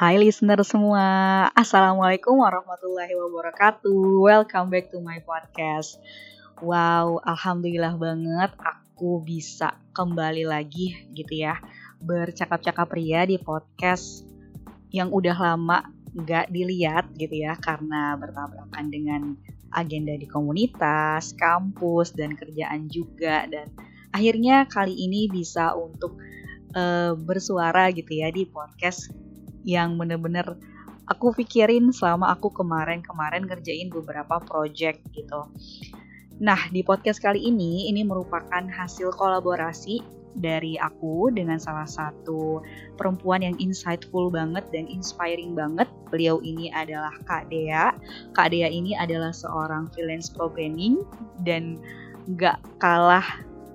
Hai listener semua, Assalamualaikum warahmatullahi wabarakatuh. Welcome back to my podcast. Wow, Alhamdulillah banget aku bisa kembali lagi gitu ya Bercakap-cakap ria di podcast yang udah lama gak dilihat gitu ya Karena bertabrakan dengan agenda di komunitas, kampus, dan kerjaan juga. Dan akhirnya kali ini bisa untuk uh, bersuara gitu ya di podcast yang bener-bener aku pikirin selama aku kemarin-kemarin ngerjain beberapa project gitu. Nah, di podcast kali ini ini merupakan hasil kolaborasi dari aku dengan salah satu perempuan yang insightful banget dan inspiring banget. Beliau ini adalah Kak Dea. Kak Dea ini adalah seorang freelance programming dan gak kalah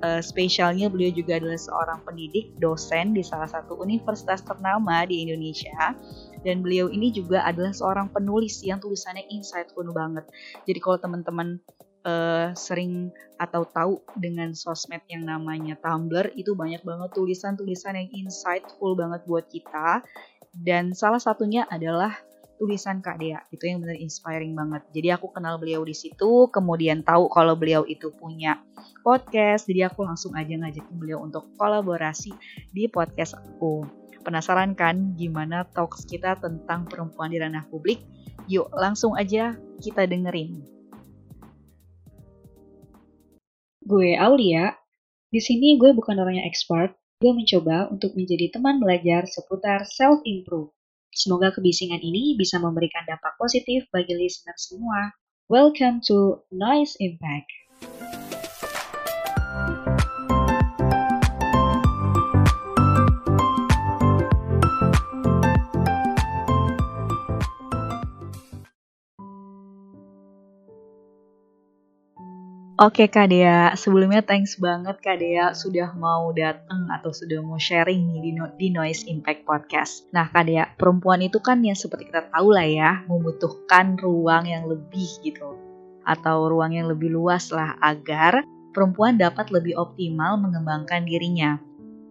uh, spesialnya beliau juga adalah seorang pendidik, dosen di salah satu universitas ternama di Indonesia. Dan beliau ini juga adalah seorang penulis yang tulisannya insightful banget. Jadi kalau teman-teman uh, sering atau tahu dengan sosmed yang namanya Tumblr itu banyak banget tulisan-tulisan yang insightful banget buat kita. Dan salah satunya adalah tulisan Kak Dea itu yang benar inspiring banget. Jadi aku kenal beliau di situ, kemudian tahu kalau beliau itu punya podcast, jadi aku langsung aja ngajakin beliau untuk kolaborasi di podcast aku. Penasaran kan gimana talks kita tentang perempuan di ranah publik? Yuk langsung aja kita dengerin. Gue Aulia, di sini gue bukan orang yang expert, gue mencoba untuk menjadi teman belajar seputar self-improve. Semoga kebisingan ini bisa memberikan dampak positif bagi listener semua. Welcome to Noise Impact. Oke Kak Dea, sebelumnya thanks banget Kak Dea sudah mau datang atau sudah mau sharing nih di, no di Noise Impact Podcast. Nah Kak Dea, perempuan itu kan yang seperti kita tahu lah ya, membutuhkan ruang yang lebih gitu. Atau ruang yang lebih luas lah agar perempuan dapat lebih optimal mengembangkan dirinya.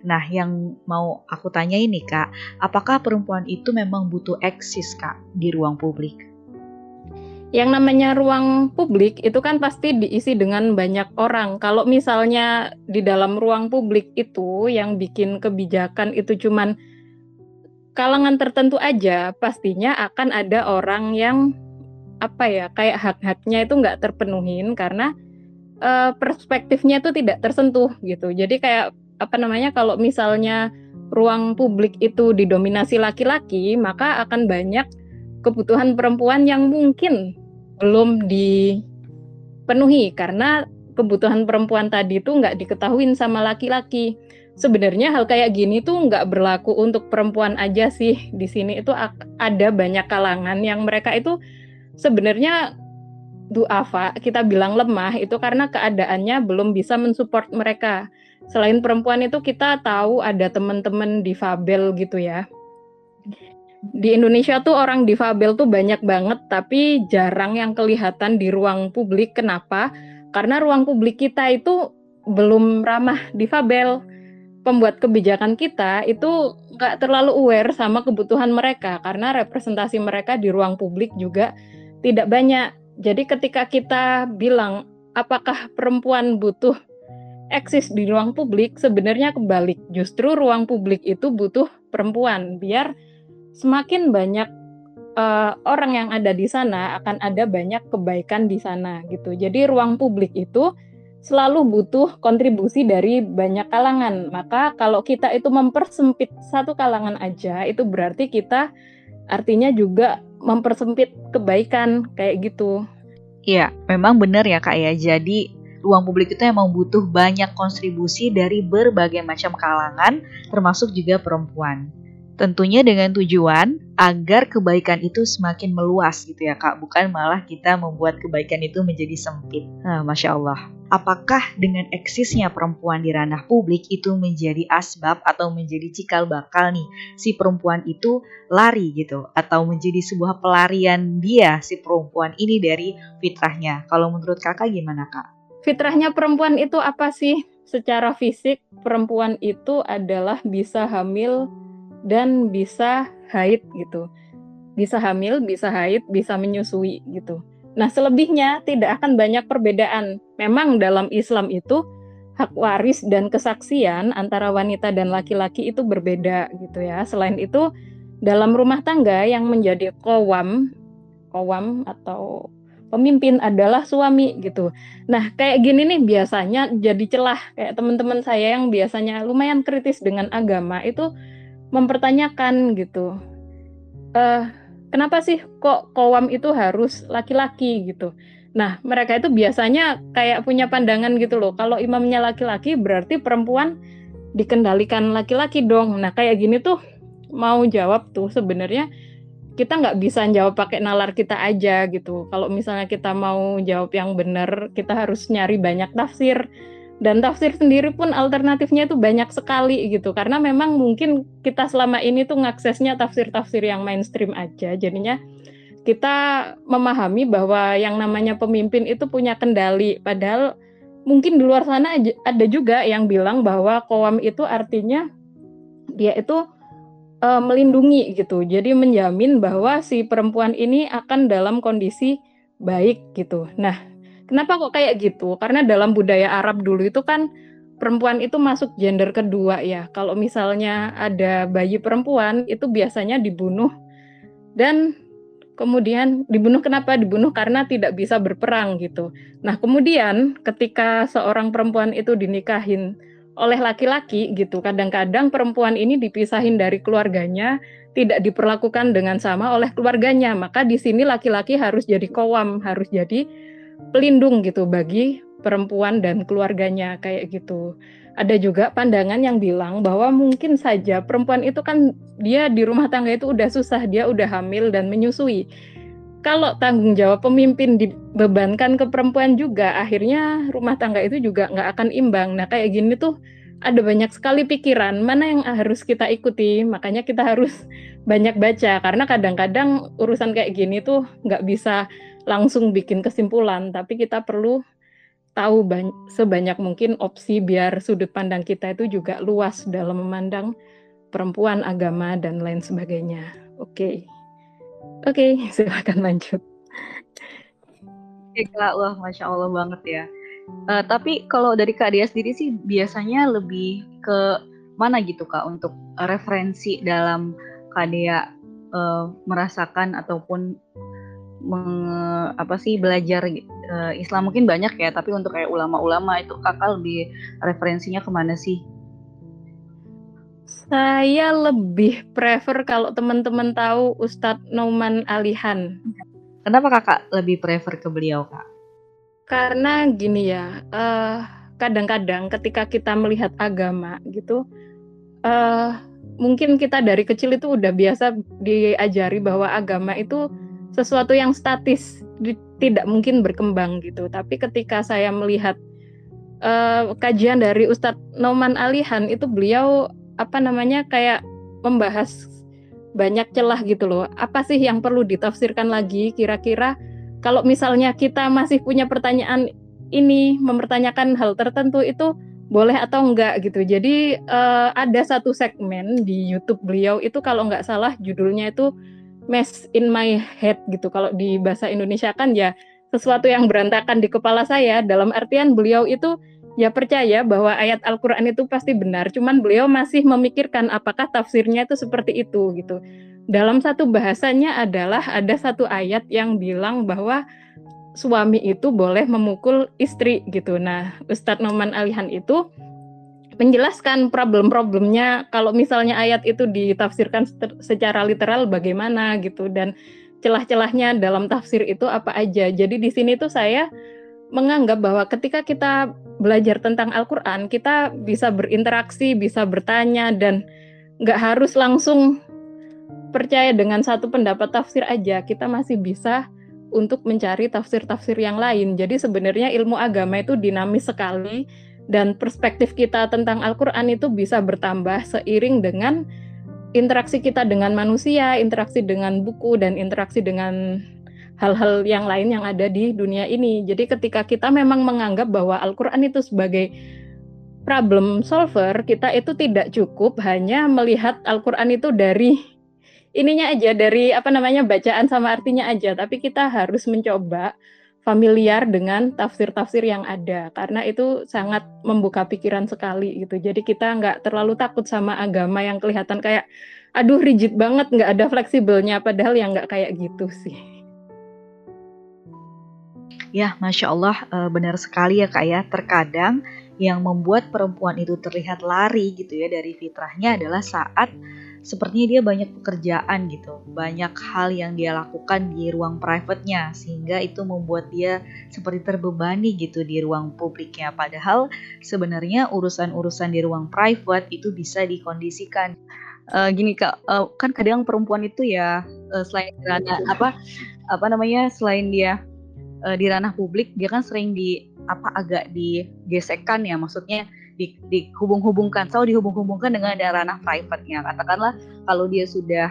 Nah yang mau aku tanya ini Kak, apakah perempuan itu memang butuh eksis Kak di ruang publik? Yang namanya ruang publik itu kan pasti diisi dengan banyak orang. Kalau misalnya di dalam ruang publik itu yang bikin kebijakan itu cuman kalangan tertentu aja, pastinya akan ada orang yang apa ya kayak hak-haknya itu nggak terpenuhin karena uh, perspektifnya itu tidak tersentuh gitu. Jadi kayak apa namanya kalau misalnya ruang publik itu didominasi laki-laki, maka akan banyak kebutuhan perempuan yang mungkin belum dipenuhi karena kebutuhan perempuan tadi itu nggak diketahui sama laki-laki. Sebenarnya hal kayak gini tuh nggak berlaku untuk perempuan aja sih. Di sini itu ada banyak kalangan yang mereka itu sebenarnya duafa, kita bilang lemah itu karena keadaannya belum bisa mensupport mereka. Selain perempuan itu kita tahu ada teman-teman difabel gitu ya di Indonesia tuh orang difabel tuh banyak banget, tapi jarang yang kelihatan di ruang publik. Kenapa? Karena ruang publik kita itu belum ramah difabel. Pembuat kebijakan kita itu nggak terlalu aware sama kebutuhan mereka karena representasi mereka di ruang publik juga tidak banyak. Jadi ketika kita bilang apakah perempuan butuh eksis di ruang publik, sebenarnya kebalik. Justru ruang publik itu butuh perempuan biar semakin banyak uh, orang yang ada di sana akan ada banyak kebaikan di sana gitu. Jadi ruang publik itu selalu butuh kontribusi dari banyak kalangan. Maka kalau kita itu mempersempit satu kalangan aja itu berarti kita artinya juga mempersempit kebaikan kayak gitu. Iya, memang benar ya Kak ya. Jadi ruang publik itu emang butuh banyak kontribusi dari berbagai macam kalangan termasuk juga perempuan. Tentunya dengan tujuan agar kebaikan itu semakin meluas gitu ya kak, bukan malah kita membuat kebaikan itu menjadi sempit. Nah, Masya Allah. Apakah dengan eksisnya perempuan di ranah publik itu menjadi asbab atau menjadi cikal bakal nih si perempuan itu lari gitu atau menjadi sebuah pelarian dia si perempuan ini dari fitrahnya. Kalau menurut kakak gimana kak? Fitrahnya perempuan itu apa sih? Secara fisik perempuan itu adalah bisa hamil dan bisa haid gitu. Bisa hamil, bisa haid, bisa menyusui gitu. Nah, selebihnya tidak akan banyak perbedaan. Memang dalam Islam itu hak waris dan kesaksian antara wanita dan laki-laki itu berbeda gitu ya. Selain itu, dalam rumah tangga yang menjadi kowam, kowam atau pemimpin adalah suami gitu. Nah, kayak gini nih biasanya jadi celah kayak teman-teman saya yang biasanya lumayan kritis dengan agama itu mempertanyakan gitu. Uh, kenapa sih kok kowam itu harus laki-laki gitu? Nah, mereka itu biasanya kayak punya pandangan gitu loh. Kalau imamnya laki-laki berarti perempuan dikendalikan laki-laki dong. Nah, kayak gini tuh mau jawab tuh sebenarnya kita nggak bisa jawab pakai nalar kita aja gitu. Kalau misalnya kita mau jawab yang benar, kita harus nyari banyak tafsir. Dan tafsir sendiri pun alternatifnya itu banyak sekali gitu. Karena memang mungkin kita selama ini tuh ngaksesnya tafsir-tafsir yang mainstream aja. Jadinya kita memahami bahwa yang namanya pemimpin itu punya kendali. Padahal mungkin di luar sana ada juga yang bilang bahwa koam itu artinya dia itu uh, melindungi gitu. Jadi menjamin bahwa si perempuan ini akan dalam kondisi baik gitu. Nah, kenapa kok kayak gitu? Karena dalam budaya Arab dulu itu kan perempuan itu masuk gender kedua ya. Kalau misalnya ada bayi perempuan itu biasanya dibunuh dan kemudian dibunuh kenapa? Dibunuh karena tidak bisa berperang gitu. Nah, kemudian ketika seorang perempuan itu dinikahin oleh laki-laki gitu. Kadang-kadang perempuan ini dipisahin dari keluarganya, tidak diperlakukan dengan sama oleh keluarganya. Maka di sini laki-laki harus jadi kowam, harus jadi pelindung gitu bagi perempuan dan keluarganya kayak gitu. Ada juga pandangan yang bilang bahwa mungkin saja perempuan itu kan dia di rumah tangga itu udah susah, dia udah hamil dan menyusui kalau tanggung jawab pemimpin dibebankan ke perempuan juga, akhirnya rumah tangga itu juga nggak akan imbang. Nah kayak gini tuh ada banyak sekali pikiran mana yang harus kita ikuti. Makanya kita harus banyak baca karena kadang-kadang urusan kayak gini tuh nggak bisa langsung bikin kesimpulan, tapi kita perlu tahu sebanyak mungkin opsi biar sudut pandang kita itu juga luas dalam memandang perempuan, agama dan lain sebagainya. Oke. Okay. Oke, okay, silakan lanjut. Oke kak, wah masya Allah banget ya. Uh, tapi kalau dari kak Dia sendiri sih biasanya lebih ke mana gitu kak untuk referensi dalam kak Dia uh, merasakan ataupun meng, apa sih belajar uh, Islam mungkin banyak ya, tapi untuk kayak ulama-ulama itu kakak lebih referensinya ke mana sih? Saya lebih prefer kalau teman-teman tahu Ustadz Nauman Alihan. Kenapa kakak lebih prefer ke beliau kak? Karena gini ya, eh, kadang-kadang ketika kita melihat agama gitu, uh, mungkin kita dari kecil itu udah biasa diajari bahwa agama itu sesuatu yang statis, tidak mungkin berkembang gitu. Tapi ketika saya melihat uh, kajian dari Ustadz Nauman Alihan itu beliau apa namanya kayak membahas banyak celah gitu loh. Apa sih yang perlu ditafsirkan lagi kira-kira kalau misalnya kita masih punya pertanyaan ini mempertanyakan hal tertentu itu boleh atau enggak gitu. Jadi uh, ada satu segmen di YouTube beliau itu kalau enggak salah judulnya itu mess in my head gitu. Kalau di bahasa Indonesia kan ya sesuatu yang berantakan di kepala saya dalam artian beliau itu ya percaya bahwa ayat Al-Quran itu pasti benar, cuman beliau masih memikirkan apakah tafsirnya itu seperti itu gitu. Dalam satu bahasanya adalah ada satu ayat yang bilang bahwa suami itu boleh memukul istri gitu. Nah, Ustadz Noman Alihan itu menjelaskan problem-problemnya kalau misalnya ayat itu ditafsirkan secara literal bagaimana gitu dan celah-celahnya dalam tafsir itu apa aja. Jadi di sini tuh saya menganggap bahwa ketika kita belajar tentang Al-Quran, kita bisa berinteraksi, bisa bertanya, dan nggak harus langsung percaya dengan satu pendapat tafsir aja. Kita masih bisa untuk mencari tafsir-tafsir yang lain. Jadi sebenarnya ilmu agama itu dinamis sekali, dan perspektif kita tentang Al-Quran itu bisa bertambah seiring dengan interaksi kita dengan manusia, interaksi dengan buku, dan interaksi dengan hal-hal yang lain yang ada di dunia ini. Jadi ketika kita memang menganggap bahwa Al-Qur'an itu sebagai problem solver kita itu tidak cukup hanya melihat Al-Qur'an itu dari ininya aja dari apa namanya bacaan sama artinya aja, tapi kita harus mencoba familiar dengan tafsir-tafsir yang ada karena itu sangat membuka pikiran sekali gitu. Jadi kita nggak terlalu takut sama agama yang kelihatan kayak aduh rigid banget, nggak ada fleksibelnya, padahal yang nggak kayak gitu sih. Ya, masya Allah, eh, benar sekali ya kak ya. Terkadang yang membuat perempuan itu terlihat lari gitu ya dari fitrahnya adalah saat sepertinya dia banyak pekerjaan gitu, banyak hal yang dia lakukan di ruang private-nya sehingga itu membuat dia seperti terbebani gitu di ruang publiknya. Padahal sebenarnya urusan-urusan di ruang private itu bisa dikondisikan. Uh, gini kak, uh, kan kadang perempuan itu ya uh, selain ranah apa apa namanya selain dia uh, di ranah publik dia kan sering di apa agak digesekkan ya maksudnya di, dihubung-hubungkan, selalu dihubung-hubungkan dengan ada ranah private-nya. Katakanlah kalau dia sudah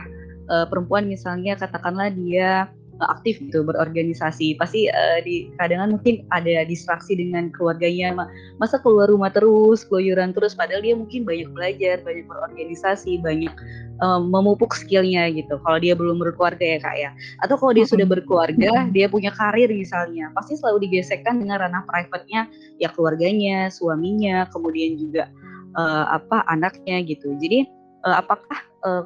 uh, perempuan misalnya, katakanlah dia aktif gitu berorganisasi, pasti uh, di kadang mungkin ada distraksi dengan keluarganya. Masa keluar rumah terus, keluyuran terus, padahal dia mungkin banyak belajar, banyak berorganisasi, banyak um, memupuk skillnya gitu. Kalau dia belum berkeluarga ya kak ya. Atau kalau dia sudah berkeluarga, dia punya karir misalnya, pasti selalu digesekkan dengan ranah private-nya ya keluarganya, suaminya, kemudian juga uh, apa anaknya gitu. Jadi uh, apakah uh,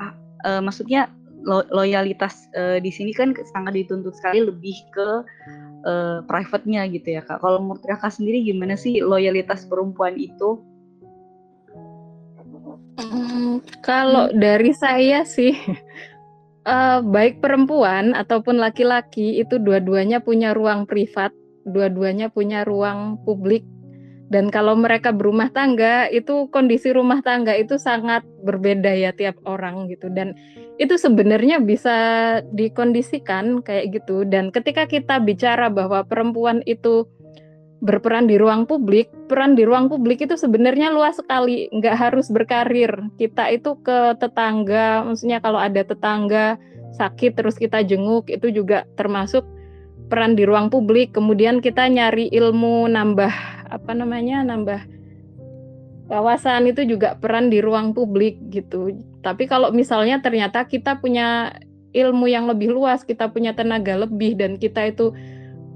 uh, uh, maksudnya lo loyalitas uh, di sini kan sangat dituntut sekali lebih ke uh, private-nya gitu ya kak. Kalau menurut kakak sendiri gimana sih loyalitas perempuan itu? Hmm, kalau hmm. dari saya sih, uh, baik perempuan ataupun laki-laki itu dua-duanya punya ruang privat, dua-duanya punya ruang publik. Dan kalau mereka berumah tangga, itu kondisi rumah tangga itu sangat berbeda ya tiap orang gitu. Dan itu sebenarnya bisa dikondisikan kayak gitu. Dan ketika kita bicara bahwa perempuan itu berperan di ruang publik, peran di ruang publik itu sebenarnya luas sekali, nggak harus berkarir. Kita itu ke tetangga, maksudnya kalau ada tetangga sakit terus kita jenguk, itu juga termasuk peran di ruang publik. Kemudian kita nyari ilmu, nambah apa namanya, nambah kawasan itu juga peran di ruang publik gitu. Tapi kalau misalnya ternyata kita punya ilmu yang lebih luas, kita punya tenaga lebih dan kita itu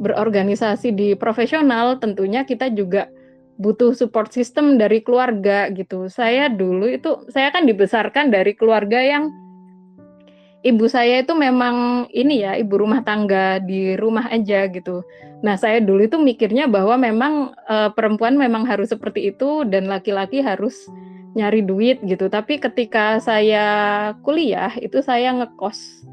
berorganisasi di profesional tentunya kita juga butuh support system dari keluarga gitu. Saya dulu itu saya kan dibesarkan dari keluarga yang ibu saya itu memang ini ya ibu rumah tangga di rumah aja gitu. Nah saya dulu itu mikirnya bahwa memang e, perempuan memang harus seperti itu dan laki-laki harus nyari duit gitu. Tapi ketika saya kuliah itu saya ngekos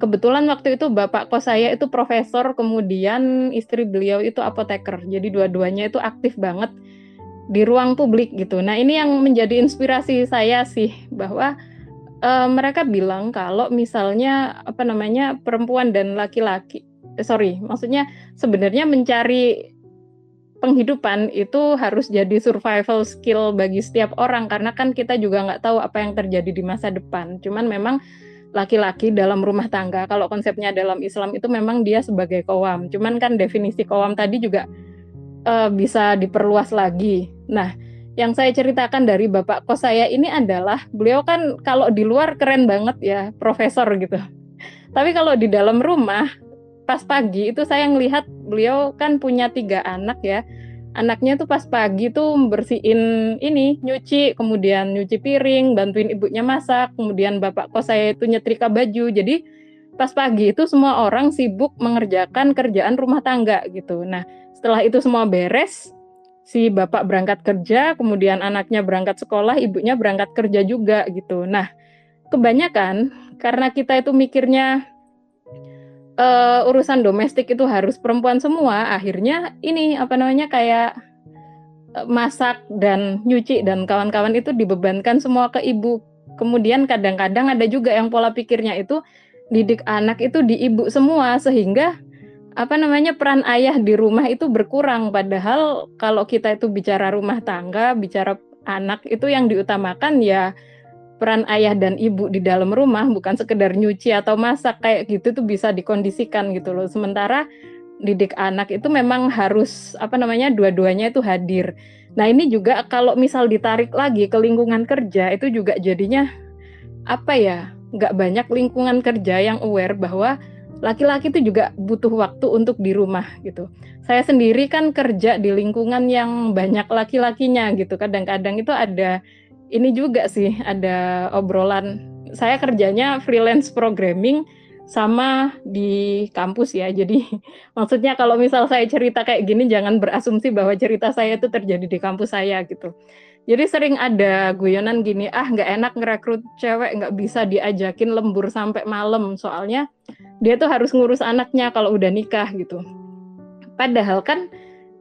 kebetulan waktu itu bapak kos saya itu profesor, kemudian istri beliau itu apoteker. Jadi dua-duanya itu aktif banget di ruang publik gitu. Nah ini yang menjadi inspirasi saya sih bahwa uh, mereka bilang kalau misalnya apa namanya perempuan dan laki-laki, eh, sorry, maksudnya sebenarnya mencari penghidupan itu harus jadi survival skill bagi setiap orang karena kan kita juga nggak tahu apa yang terjadi di masa depan. Cuman memang laki-laki dalam rumah tangga. Kalau konsepnya dalam Islam itu memang dia sebagai kowam. Cuman kan definisi kowam tadi juga uh, bisa diperluas lagi. Nah, yang saya ceritakan dari bapak kos saya ini adalah beliau kan kalau di luar keren banget ya, profesor gitu. Tapi kalau di dalam rumah pas pagi itu saya melihat beliau kan punya tiga anak ya. Anaknya tuh pas pagi tuh bersihin ini nyuci kemudian nyuci piring bantuin ibunya masak kemudian bapak kos saya itu nyetrika baju. Jadi pas pagi itu semua orang sibuk mengerjakan kerjaan rumah tangga gitu. Nah setelah itu semua beres si bapak berangkat kerja kemudian anaknya berangkat sekolah ibunya berangkat kerja juga gitu nah kebanyakan karena kita itu mikirnya uh, urusan domestik itu harus perempuan semua, akhirnya ini apa namanya kayak uh, masak dan nyuci dan kawan-kawan itu dibebankan semua ke ibu. Kemudian kadang-kadang ada juga yang pola pikirnya itu didik anak itu di ibu semua sehingga apa namanya peran ayah di rumah itu berkurang padahal kalau kita itu bicara rumah tangga, bicara anak itu yang diutamakan ya peran ayah dan ibu di dalam rumah bukan sekedar nyuci atau masak kayak gitu tuh bisa dikondisikan gitu loh. Sementara didik anak itu memang harus apa namanya dua-duanya itu hadir. Nah ini juga kalau misal ditarik lagi ke lingkungan kerja itu juga jadinya apa ya nggak banyak lingkungan kerja yang aware bahwa laki-laki itu juga butuh waktu untuk di rumah gitu. Saya sendiri kan kerja di lingkungan yang banyak laki-lakinya gitu. Kadang-kadang itu ada ini juga sih ada obrolan. Saya kerjanya freelance programming sama di kampus ya. Jadi maksudnya kalau misal saya cerita kayak gini jangan berasumsi bahwa cerita saya itu terjadi di kampus saya gitu. Jadi sering ada guyonan gini, ah nggak enak ngerekrut cewek nggak bisa diajakin lembur sampai malam soalnya dia tuh harus ngurus anaknya kalau udah nikah gitu. Padahal kan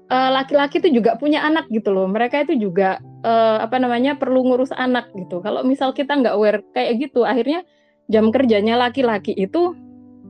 eh, laki-laki itu juga punya anak gitu loh. Mereka itu juga uh, apa namanya perlu ngurus anak gitu. Kalau misal kita nggak aware kayak gitu, akhirnya jam kerjanya laki-laki itu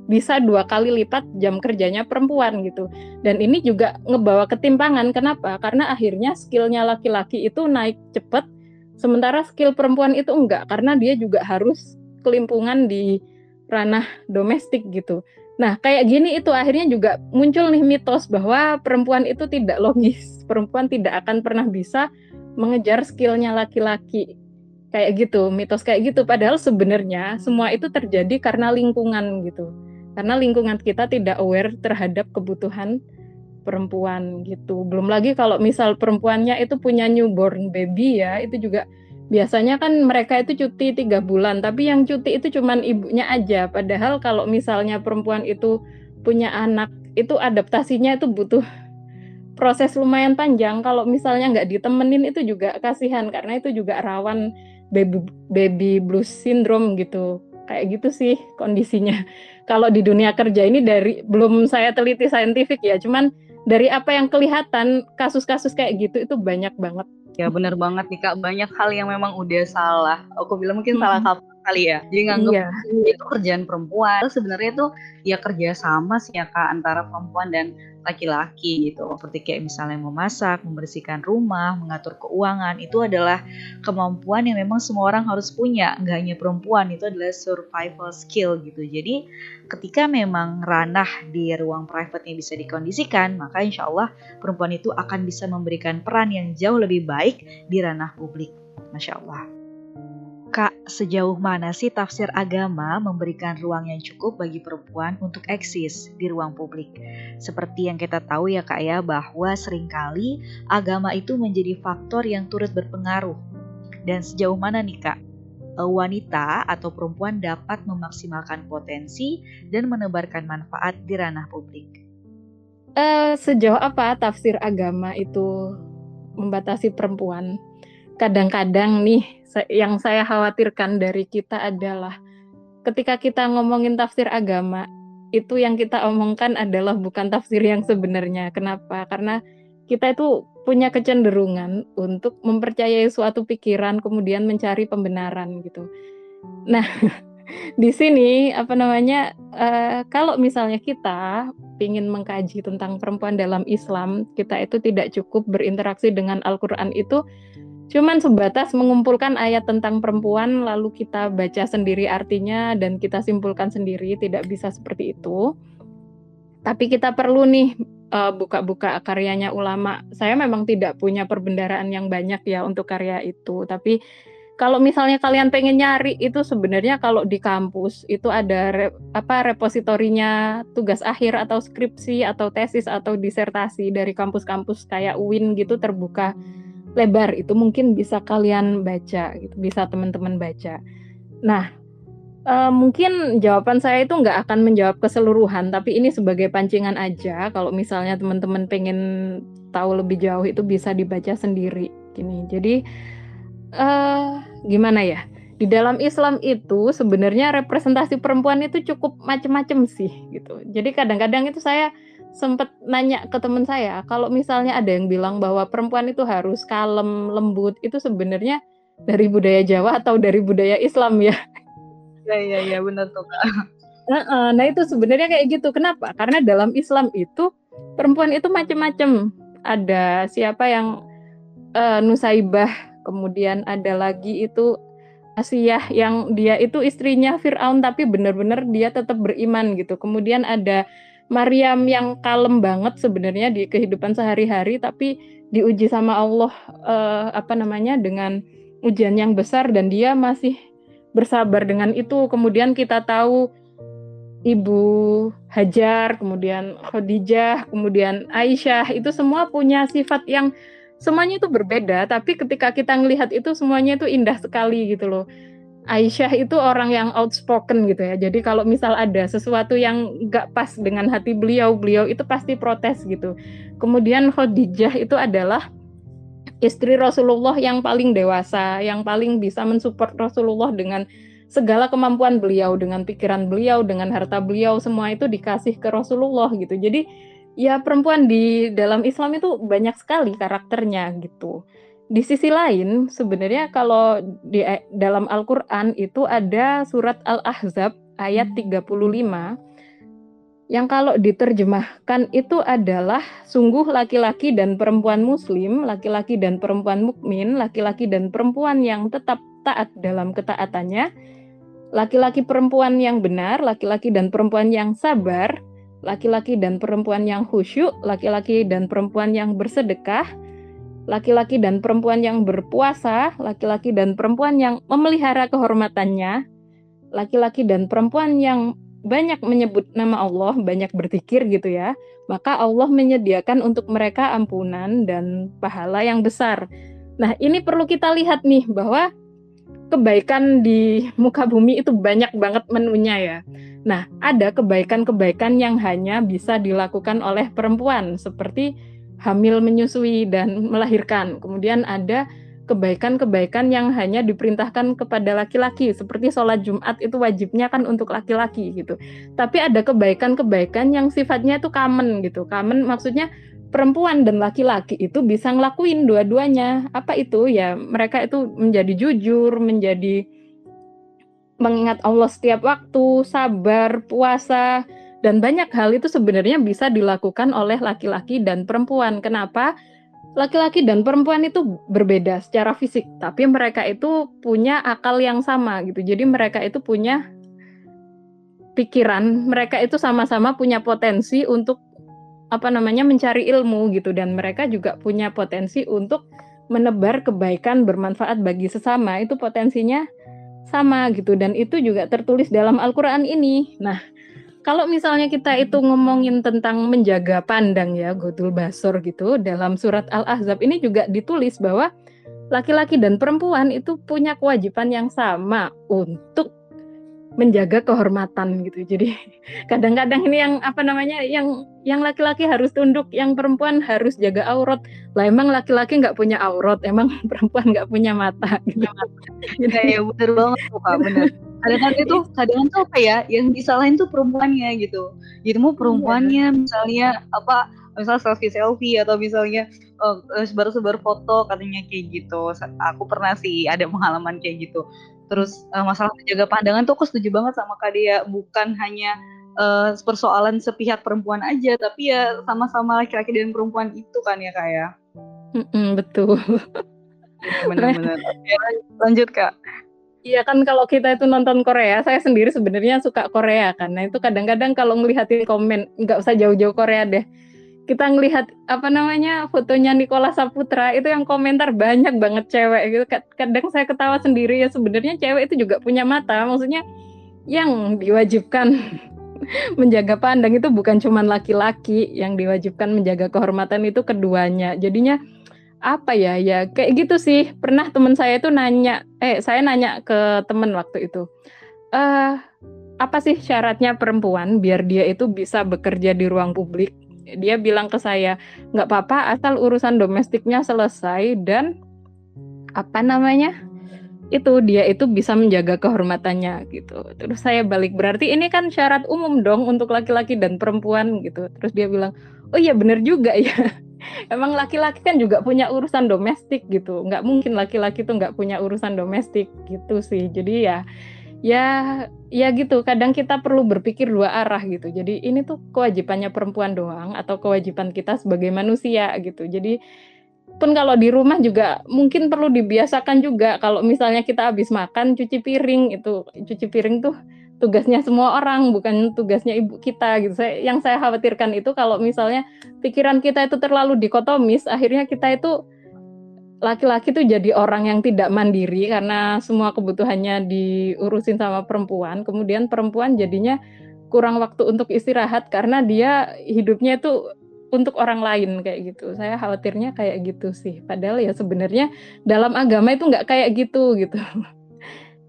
bisa dua kali lipat jam kerjanya perempuan gitu. Dan ini juga ngebawa ketimpangan. Kenapa? Karena akhirnya skillnya laki-laki itu naik cepat, sementara skill perempuan itu enggak, karena dia juga harus kelimpungan di ranah domestik gitu. Nah, kayak gini itu akhirnya juga muncul nih mitos bahwa perempuan itu tidak logis, perempuan tidak akan pernah bisa mengejar skillnya laki-laki kayak gitu mitos kayak gitu padahal sebenarnya semua itu terjadi karena lingkungan gitu karena lingkungan kita tidak aware terhadap kebutuhan perempuan gitu. Belum lagi kalau misal perempuannya itu punya newborn baby ya itu juga biasanya kan mereka itu cuti tiga bulan tapi yang cuti itu cuman ibunya aja. Padahal kalau misalnya perempuan itu punya anak itu adaptasinya itu butuh proses lumayan panjang. Kalau misalnya nggak ditemenin itu juga kasihan karena itu juga rawan baby baby blues syndrome gitu kayak gitu sih kondisinya. Kalau di dunia kerja ini dari belum saya teliti saintifik ya cuman dari apa yang kelihatan kasus-kasus kayak gitu itu banyak banget. Ya benar banget nih kak. Banyak hal yang memang udah salah. Aku bilang mungkin hmm. salah kali ya. Jadi nganggap iya. itu kerjaan perempuan. Sebenarnya itu ya kerja sama sih ya kak antara perempuan dan laki-laki gitu. Seperti kayak misalnya memasak, membersihkan rumah, mengatur keuangan itu adalah kemampuan yang memang semua orang harus punya. Nggak hanya perempuan itu adalah survival skill gitu. Jadi ketika memang ranah di ruang private-nya bisa dikondisikan maka insya Allah perempuan itu akan bisa memberikan peran yang jauh lebih baik di ranah publik. Masya Allah Kak, sejauh mana sih tafsir agama memberikan ruang yang cukup bagi perempuan untuk eksis di ruang publik? Seperti yang kita tahu ya Kak ya, bahwa sering kali agama itu menjadi faktor yang turut berpengaruh. Dan sejauh mana nih Kak, e, wanita atau perempuan dapat memaksimalkan potensi dan menebarkan manfaat di ranah publik? Uh, sejauh apa tafsir agama itu membatasi perempuan? Kadang-kadang nih yang saya khawatirkan dari kita adalah ketika kita ngomongin tafsir agama, itu yang kita omongkan adalah bukan tafsir yang sebenarnya. Kenapa? Karena kita itu punya kecenderungan untuk mempercayai suatu pikiran kemudian mencari pembenaran gitu. Nah, di sini apa namanya uh, kalau misalnya kita ingin mengkaji tentang perempuan dalam Islam, kita itu tidak cukup berinteraksi dengan Al-Qur'an itu cuman sebatas mengumpulkan ayat tentang perempuan lalu kita baca sendiri artinya dan kita simpulkan sendiri tidak bisa seperti itu. Tapi kita perlu nih uh, buka-buka karyanya ulama. Saya memang tidak punya perbendaraan yang banyak ya untuk karya itu. Tapi kalau misalnya kalian pengen nyari itu sebenarnya kalau di kampus itu ada re, apa repositorinya tugas akhir atau skripsi atau tesis atau disertasi dari kampus-kampus kayak UIN gitu terbuka lebar itu mungkin bisa kalian baca gitu bisa teman-teman baca nah uh, mungkin jawaban saya itu nggak akan menjawab keseluruhan tapi ini sebagai pancingan aja kalau misalnya teman-teman pengen tahu lebih jauh itu bisa dibaca sendiri gini jadi uh, gimana ya di dalam Islam itu sebenarnya representasi perempuan itu cukup macem-macem sih gitu. Jadi kadang-kadang itu saya sempat nanya ke teman saya kalau misalnya ada yang bilang bahwa perempuan itu harus kalem lembut itu sebenarnya dari budaya Jawa atau dari budaya Islam ya? Ya ya ya benar tuh kak. Nah, nah itu sebenarnya kayak gitu. Kenapa? Karena dalam Islam itu perempuan itu macam-macam ada siapa yang uh, Nusaibah kemudian ada lagi itu Asiyah yang dia itu istrinya Fir'aun tapi benar-benar dia tetap beriman gitu. Kemudian ada Maryam yang kalem banget sebenarnya di kehidupan sehari-hari tapi diuji sama Allah uh, apa namanya dengan ujian yang besar dan dia masih bersabar dengan itu. Kemudian kita tahu Ibu Hajar, kemudian Khadijah, kemudian Aisyah itu semua punya sifat yang semuanya itu berbeda, tapi ketika kita melihat itu semuanya itu indah sekali gitu loh. Aisyah itu orang yang outspoken gitu ya. Jadi kalau misal ada sesuatu yang nggak pas dengan hati beliau, beliau itu pasti protes gitu. Kemudian Khadijah itu adalah istri Rasulullah yang paling dewasa, yang paling bisa mensupport Rasulullah dengan segala kemampuan beliau, dengan pikiran beliau, dengan harta beliau, semua itu dikasih ke Rasulullah gitu. Jadi ya perempuan di dalam Islam itu banyak sekali karakternya gitu. Di sisi lain, sebenarnya kalau di dalam Al-Qur'an itu ada surat Al-Ahzab ayat 35 yang kalau diterjemahkan itu adalah sungguh laki-laki dan perempuan muslim, laki-laki dan perempuan mukmin, laki-laki dan perempuan yang tetap taat dalam ketaatannya, laki-laki perempuan yang benar, laki-laki dan perempuan yang sabar, laki-laki dan perempuan yang khusyuk, laki-laki dan perempuan yang bersedekah, laki-laki dan perempuan yang berpuasa, laki-laki dan perempuan yang memelihara kehormatannya, laki-laki dan perempuan yang banyak menyebut nama Allah, banyak berzikir gitu ya, maka Allah menyediakan untuk mereka ampunan dan pahala yang besar. Nah, ini perlu kita lihat nih bahwa kebaikan di muka bumi itu banyak banget menunya ya. Nah, ada kebaikan-kebaikan yang hanya bisa dilakukan oleh perempuan seperti hamil menyusui dan melahirkan. Kemudian ada kebaikan-kebaikan yang hanya diperintahkan kepada laki-laki seperti sholat Jumat itu wajibnya kan untuk laki-laki gitu. Tapi ada kebaikan-kebaikan yang sifatnya itu common gitu. Common maksudnya perempuan dan laki-laki itu bisa ngelakuin dua-duanya. Apa itu? Ya mereka itu menjadi jujur, menjadi mengingat Allah setiap waktu, sabar, puasa, dan banyak hal itu sebenarnya bisa dilakukan oleh laki-laki dan perempuan. Kenapa? Laki-laki dan perempuan itu berbeda secara fisik, tapi mereka itu punya akal yang sama gitu. Jadi mereka itu punya pikiran, mereka itu sama-sama punya potensi untuk apa namanya mencari ilmu gitu dan mereka juga punya potensi untuk menebar kebaikan bermanfaat bagi sesama. Itu potensinya sama gitu dan itu juga tertulis dalam Al-Qur'an ini. Nah, kalau misalnya kita itu ngomongin tentang menjaga pandang ya, Godul Basor gitu, dalam surat Al-Ahzab ini juga ditulis bahwa laki-laki dan perempuan itu punya kewajiban yang sama untuk menjaga kehormatan gitu. Jadi kadang-kadang ini yang apa namanya yang yang laki-laki harus tunduk, yang perempuan harus jaga aurat. Lah emang laki-laki nggak punya aurat, emang perempuan nggak punya mata gitu. Ya, ya bener banget tuh kak, bener kadang-kadang itu kadang tuh apa ya? Yang disalahin tuh perempuannya gitu. Gitu mau perempuannya misalnya apa misalnya selfie selfie atau misalnya uh, sebar-sebar foto katanya kayak gitu. Aku pernah sih ada pengalaman kayak gitu. Terus uh, masalah menjaga pandangan tuh aku setuju banget sama kak dia bukan hanya uh, persoalan sepihak perempuan aja tapi ya sama-sama laki-laki dan perempuan itu kan ya kak ya? Mm -mm, betul. Benar-benar ya, lanjut kak Iya kan kalau kita itu nonton Korea, saya sendiri sebenarnya suka Korea kan. Nah itu kadang-kadang kalau ngelihatin komen, nggak usah jauh-jauh Korea deh. Kita ngelihat apa namanya fotonya Nikola Saputra itu yang komentar banyak banget cewek gitu. Kadang saya ketawa sendiri ya sebenarnya cewek itu juga punya mata. Maksudnya yang diwajibkan menjaga pandang itu bukan cuma laki-laki yang diwajibkan menjaga kehormatan itu keduanya. Jadinya apa ya ya kayak gitu sih pernah teman saya itu nanya eh saya nanya ke temen waktu itu eh apa sih syaratnya perempuan biar dia itu bisa bekerja di ruang publik? Dia bilang ke saya nggak apa-apa asal urusan domestiknya selesai dan apa namanya itu dia itu bisa menjaga kehormatannya gitu. Terus saya balik berarti ini kan syarat umum dong untuk laki-laki dan perempuan gitu. Terus dia bilang oh iya benar juga ya emang laki-laki kan juga punya urusan domestik gitu. Nggak mungkin laki-laki tuh nggak punya urusan domestik gitu sih. Jadi ya ya ya gitu. Kadang kita perlu berpikir dua arah gitu. Jadi ini tuh kewajibannya perempuan doang atau kewajiban kita sebagai manusia gitu. Jadi pun kalau di rumah juga mungkin perlu dibiasakan juga. Kalau misalnya kita habis makan cuci piring itu cuci piring tuh tugasnya semua orang bukan tugasnya ibu kita gitu. Saya, yang saya khawatirkan itu kalau misalnya pikiran kita itu terlalu dikotomis, akhirnya kita itu laki-laki tuh jadi orang yang tidak mandiri karena semua kebutuhannya diurusin sama perempuan. Kemudian perempuan jadinya kurang waktu untuk istirahat karena dia hidupnya itu untuk orang lain kayak gitu. Saya khawatirnya kayak gitu sih. Padahal ya sebenarnya dalam agama itu nggak kayak gitu gitu.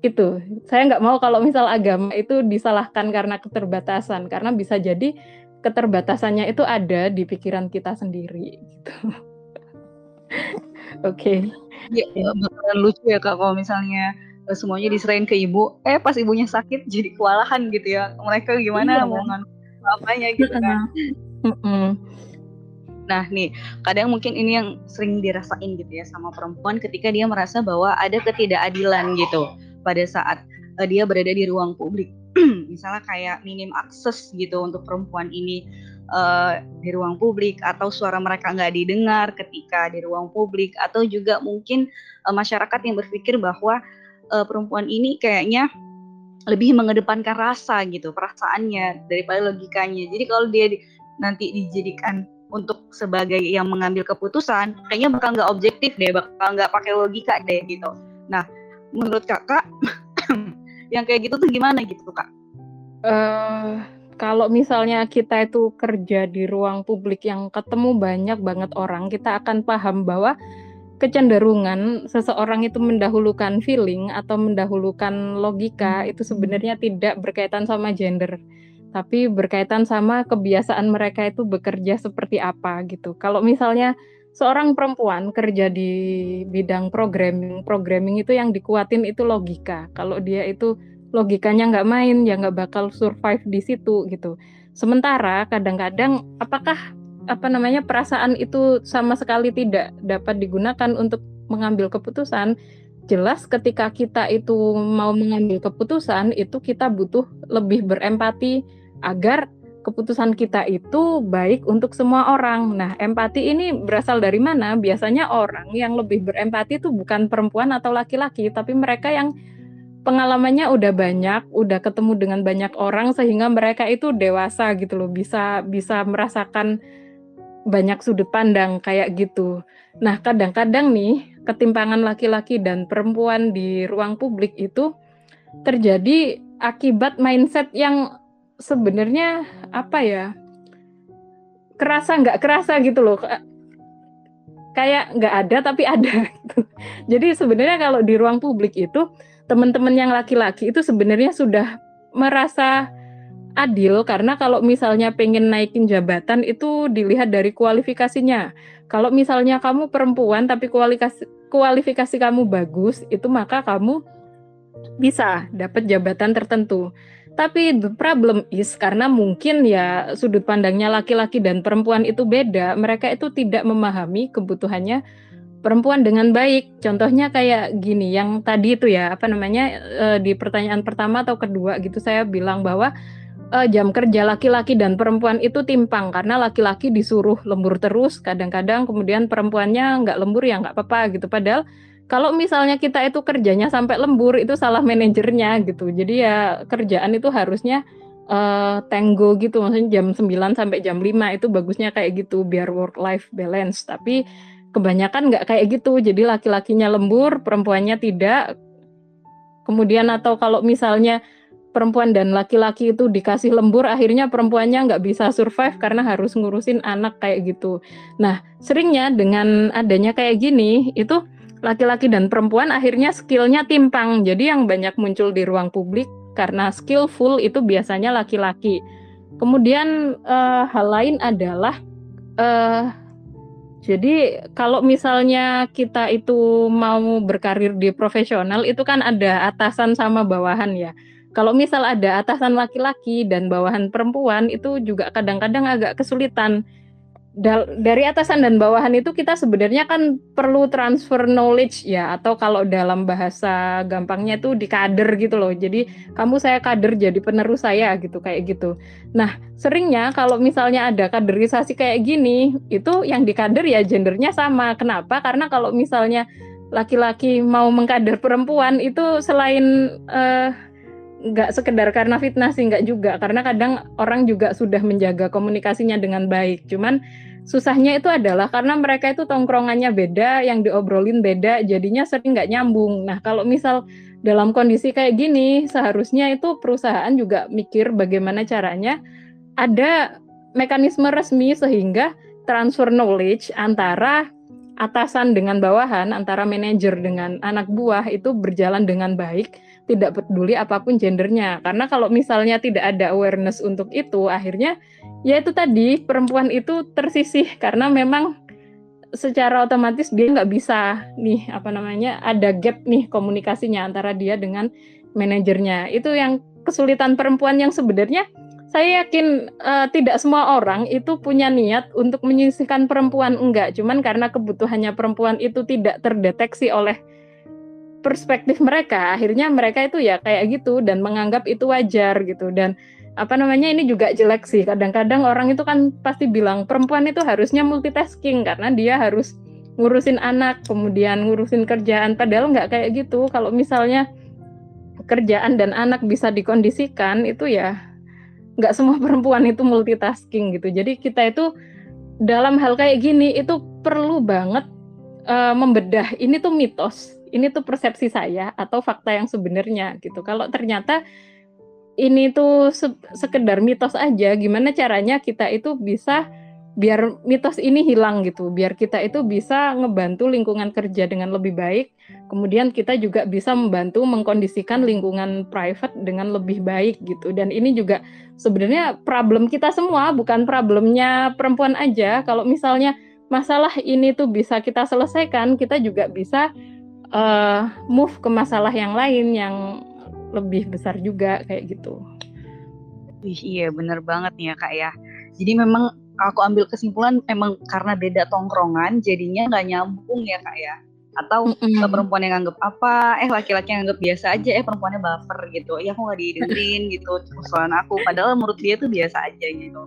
Itu. Saya nggak mau kalau misal agama itu disalahkan karena keterbatasan karena bisa jadi keterbatasannya itu ada di pikiran kita sendiri gitu. Oke. Okay. Ya, bakalan lucu ya kak kalau misalnya eh, semuanya diserahin ke ibu, eh pas ibunya sakit jadi kewalahan gitu ya. Mereka gimana iya. mau apanya gitu kan. Nah nih, kadang mungkin ini yang sering dirasain gitu ya sama perempuan ketika dia merasa bahwa ada ketidakadilan gitu pada saat uh, dia berada di ruang publik. Misalnya kayak minim akses gitu untuk perempuan ini uh, di ruang publik atau suara mereka nggak didengar ketika di ruang publik atau juga mungkin uh, masyarakat yang berpikir bahwa uh, perempuan ini kayaknya lebih mengedepankan rasa gitu perasaannya daripada logikanya jadi kalau dia di, nanti dijadikan untuk sebagai yang mengambil keputusan kayaknya bakal nggak objektif deh bakal nggak pakai logika deh gitu nah menurut kakak yang kayak gitu tuh gimana gitu kak? Uh, kalau misalnya kita itu kerja di ruang publik yang ketemu banyak banget orang, kita akan paham bahwa kecenderungan seseorang itu mendahulukan feeling atau mendahulukan logika hmm. itu sebenarnya tidak berkaitan sama gender, tapi berkaitan sama kebiasaan mereka itu bekerja seperti apa gitu. Kalau misalnya seorang perempuan kerja di bidang programming, programming itu yang dikuatin itu logika. Kalau dia itu logikanya nggak main ya nggak bakal survive di situ gitu sementara kadang-kadang apakah apa namanya perasaan itu sama sekali tidak dapat digunakan untuk mengambil keputusan jelas ketika kita itu mau mengambil keputusan itu kita butuh lebih berempati agar keputusan kita itu baik untuk semua orang. Nah, empati ini berasal dari mana? Biasanya orang yang lebih berempati itu bukan perempuan atau laki-laki, tapi mereka yang pengalamannya udah banyak, udah ketemu dengan banyak orang sehingga mereka itu dewasa gitu loh, bisa bisa merasakan banyak sudut pandang kayak gitu. Nah, kadang-kadang nih ketimpangan laki-laki dan perempuan di ruang publik itu terjadi akibat mindset yang sebenarnya apa ya? kerasa nggak kerasa gitu loh kayak nggak ada tapi ada gitu. jadi sebenarnya kalau di ruang publik itu teman-teman yang laki-laki itu sebenarnya sudah merasa adil karena kalau misalnya pengen naikin jabatan itu dilihat dari kualifikasinya. Kalau misalnya kamu perempuan tapi kualifikasi kualifikasi kamu bagus, itu maka kamu bisa dapat jabatan tertentu. Tapi the problem is karena mungkin ya sudut pandangnya laki-laki dan perempuan itu beda, mereka itu tidak memahami kebutuhannya perempuan dengan baik. Contohnya kayak gini, yang tadi itu ya apa namanya e, di pertanyaan pertama atau kedua gitu saya bilang bahwa e, jam kerja laki-laki dan perempuan itu timpang karena laki-laki disuruh lembur terus, kadang-kadang kemudian perempuannya nggak lembur ya nggak apa-apa gitu. Padahal kalau misalnya kita itu kerjanya sampai lembur itu salah manajernya gitu. Jadi ya kerjaan itu harusnya uh, tenggo gitu maksudnya jam 9 sampai jam 5 itu bagusnya kayak gitu biar work life balance. Tapi kebanyakan nggak kayak gitu jadi laki-lakinya lembur perempuannya tidak kemudian atau kalau misalnya perempuan dan laki-laki itu dikasih lembur akhirnya perempuannya nggak bisa survive karena harus ngurusin anak kayak gitu nah seringnya dengan adanya kayak gini itu laki-laki dan perempuan akhirnya skillnya timpang. Jadi yang banyak muncul di ruang publik karena skillful itu biasanya laki-laki. Kemudian uh, hal lain adalah uh, jadi kalau misalnya kita itu mau berkarir di profesional itu kan ada atasan sama bawahan ya. Kalau misal ada atasan laki-laki dan bawahan perempuan itu juga kadang-kadang agak kesulitan dari atasan dan bawahan itu kita sebenarnya kan perlu transfer knowledge ya atau kalau dalam bahasa gampangnya itu di kader gitu loh. Jadi kamu saya kader jadi penerus saya gitu kayak gitu. Nah, seringnya kalau misalnya ada kaderisasi kayak gini, itu yang di kader ya gendernya sama. Kenapa? Karena kalau misalnya laki-laki mau mengkader perempuan itu selain uh, nggak sekedar karena fitnah sih nggak juga. Karena kadang orang juga sudah menjaga komunikasinya dengan baik. Cuman susahnya itu adalah karena mereka itu tongkrongannya beda yang diobrolin beda jadinya sering nggak nyambung. Nah kalau misal dalam kondisi kayak gini seharusnya itu perusahaan juga mikir bagaimana caranya ada mekanisme resmi sehingga transfer knowledge antara atasan dengan bawahan antara manajer dengan anak buah itu berjalan dengan baik tidak peduli apa pun gendernya. Karena kalau misalnya tidak ada awareness untuk itu, akhirnya ya itu tadi perempuan itu tersisih karena memang secara otomatis dia nggak bisa nih apa namanya ada gap nih komunikasinya antara dia dengan manajernya. Itu yang kesulitan perempuan yang sebenarnya saya yakin uh, tidak semua orang itu punya niat untuk menyisihkan perempuan enggak, cuman karena kebutuhannya perempuan itu tidak terdeteksi oleh perspektif mereka. Akhirnya mereka itu ya kayak gitu dan menganggap itu wajar gitu. Dan apa namanya ini juga jelek sih. Kadang-kadang orang itu kan pasti bilang perempuan itu harusnya multitasking karena dia harus ngurusin anak kemudian ngurusin kerjaan. Padahal nggak kayak gitu. Kalau misalnya kerjaan dan anak bisa dikondisikan itu ya nggak semua perempuan itu multitasking gitu. Jadi kita itu dalam hal kayak gini itu perlu banget uh, membedah. Ini tuh mitos ini tuh persepsi saya atau fakta yang sebenarnya gitu. Kalau ternyata ini tuh se sekedar mitos aja, gimana caranya kita itu bisa biar mitos ini hilang gitu, biar kita itu bisa ngebantu lingkungan kerja dengan lebih baik, kemudian kita juga bisa membantu mengkondisikan lingkungan private dengan lebih baik gitu. Dan ini juga sebenarnya problem kita semua, bukan problemnya perempuan aja. Kalau misalnya masalah ini tuh bisa kita selesaikan, kita juga bisa uh, move ke masalah yang lain yang lebih besar juga kayak gitu. Wih, iya bener banget nih ya kak ya. Jadi memang aku ambil kesimpulan emang karena beda tongkrongan jadinya nggak nyambung ya kak ya. Atau mm -hmm. perempuan yang anggap apa, eh laki-laki yang anggap biasa aja, eh perempuannya baper gitu. Ya aku nggak didengerin gitu persoalan aku. Padahal menurut dia tuh biasa aja gitu.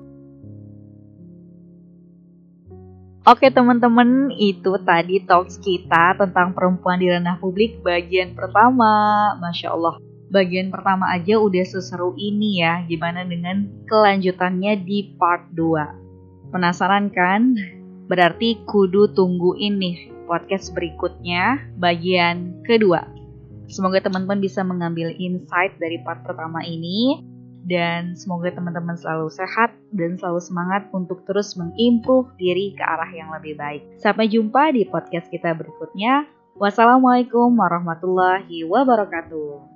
Oke teman-teman, itu tadi talks kita tentang perempuan di ranah publik bagian pertama. Masya Allah, bagian pertama aja udah seseru ini ya. Gimana dengan kelanjutannya di part 2? Penasaran kan? Berarti kudu tunggu ini podcast berikutnya bagian kedua. Semoga teman-teman bisa mengambil insight dari part pertama ini dan semoga teman-teman selalu sehat dan selalu semangat untuk terus mengimprove diri ke arah yang lebih baik. Sampai jumpa di podcast kita berikutnya. Wassalamualaikum warahmatullahi wabarakatuh.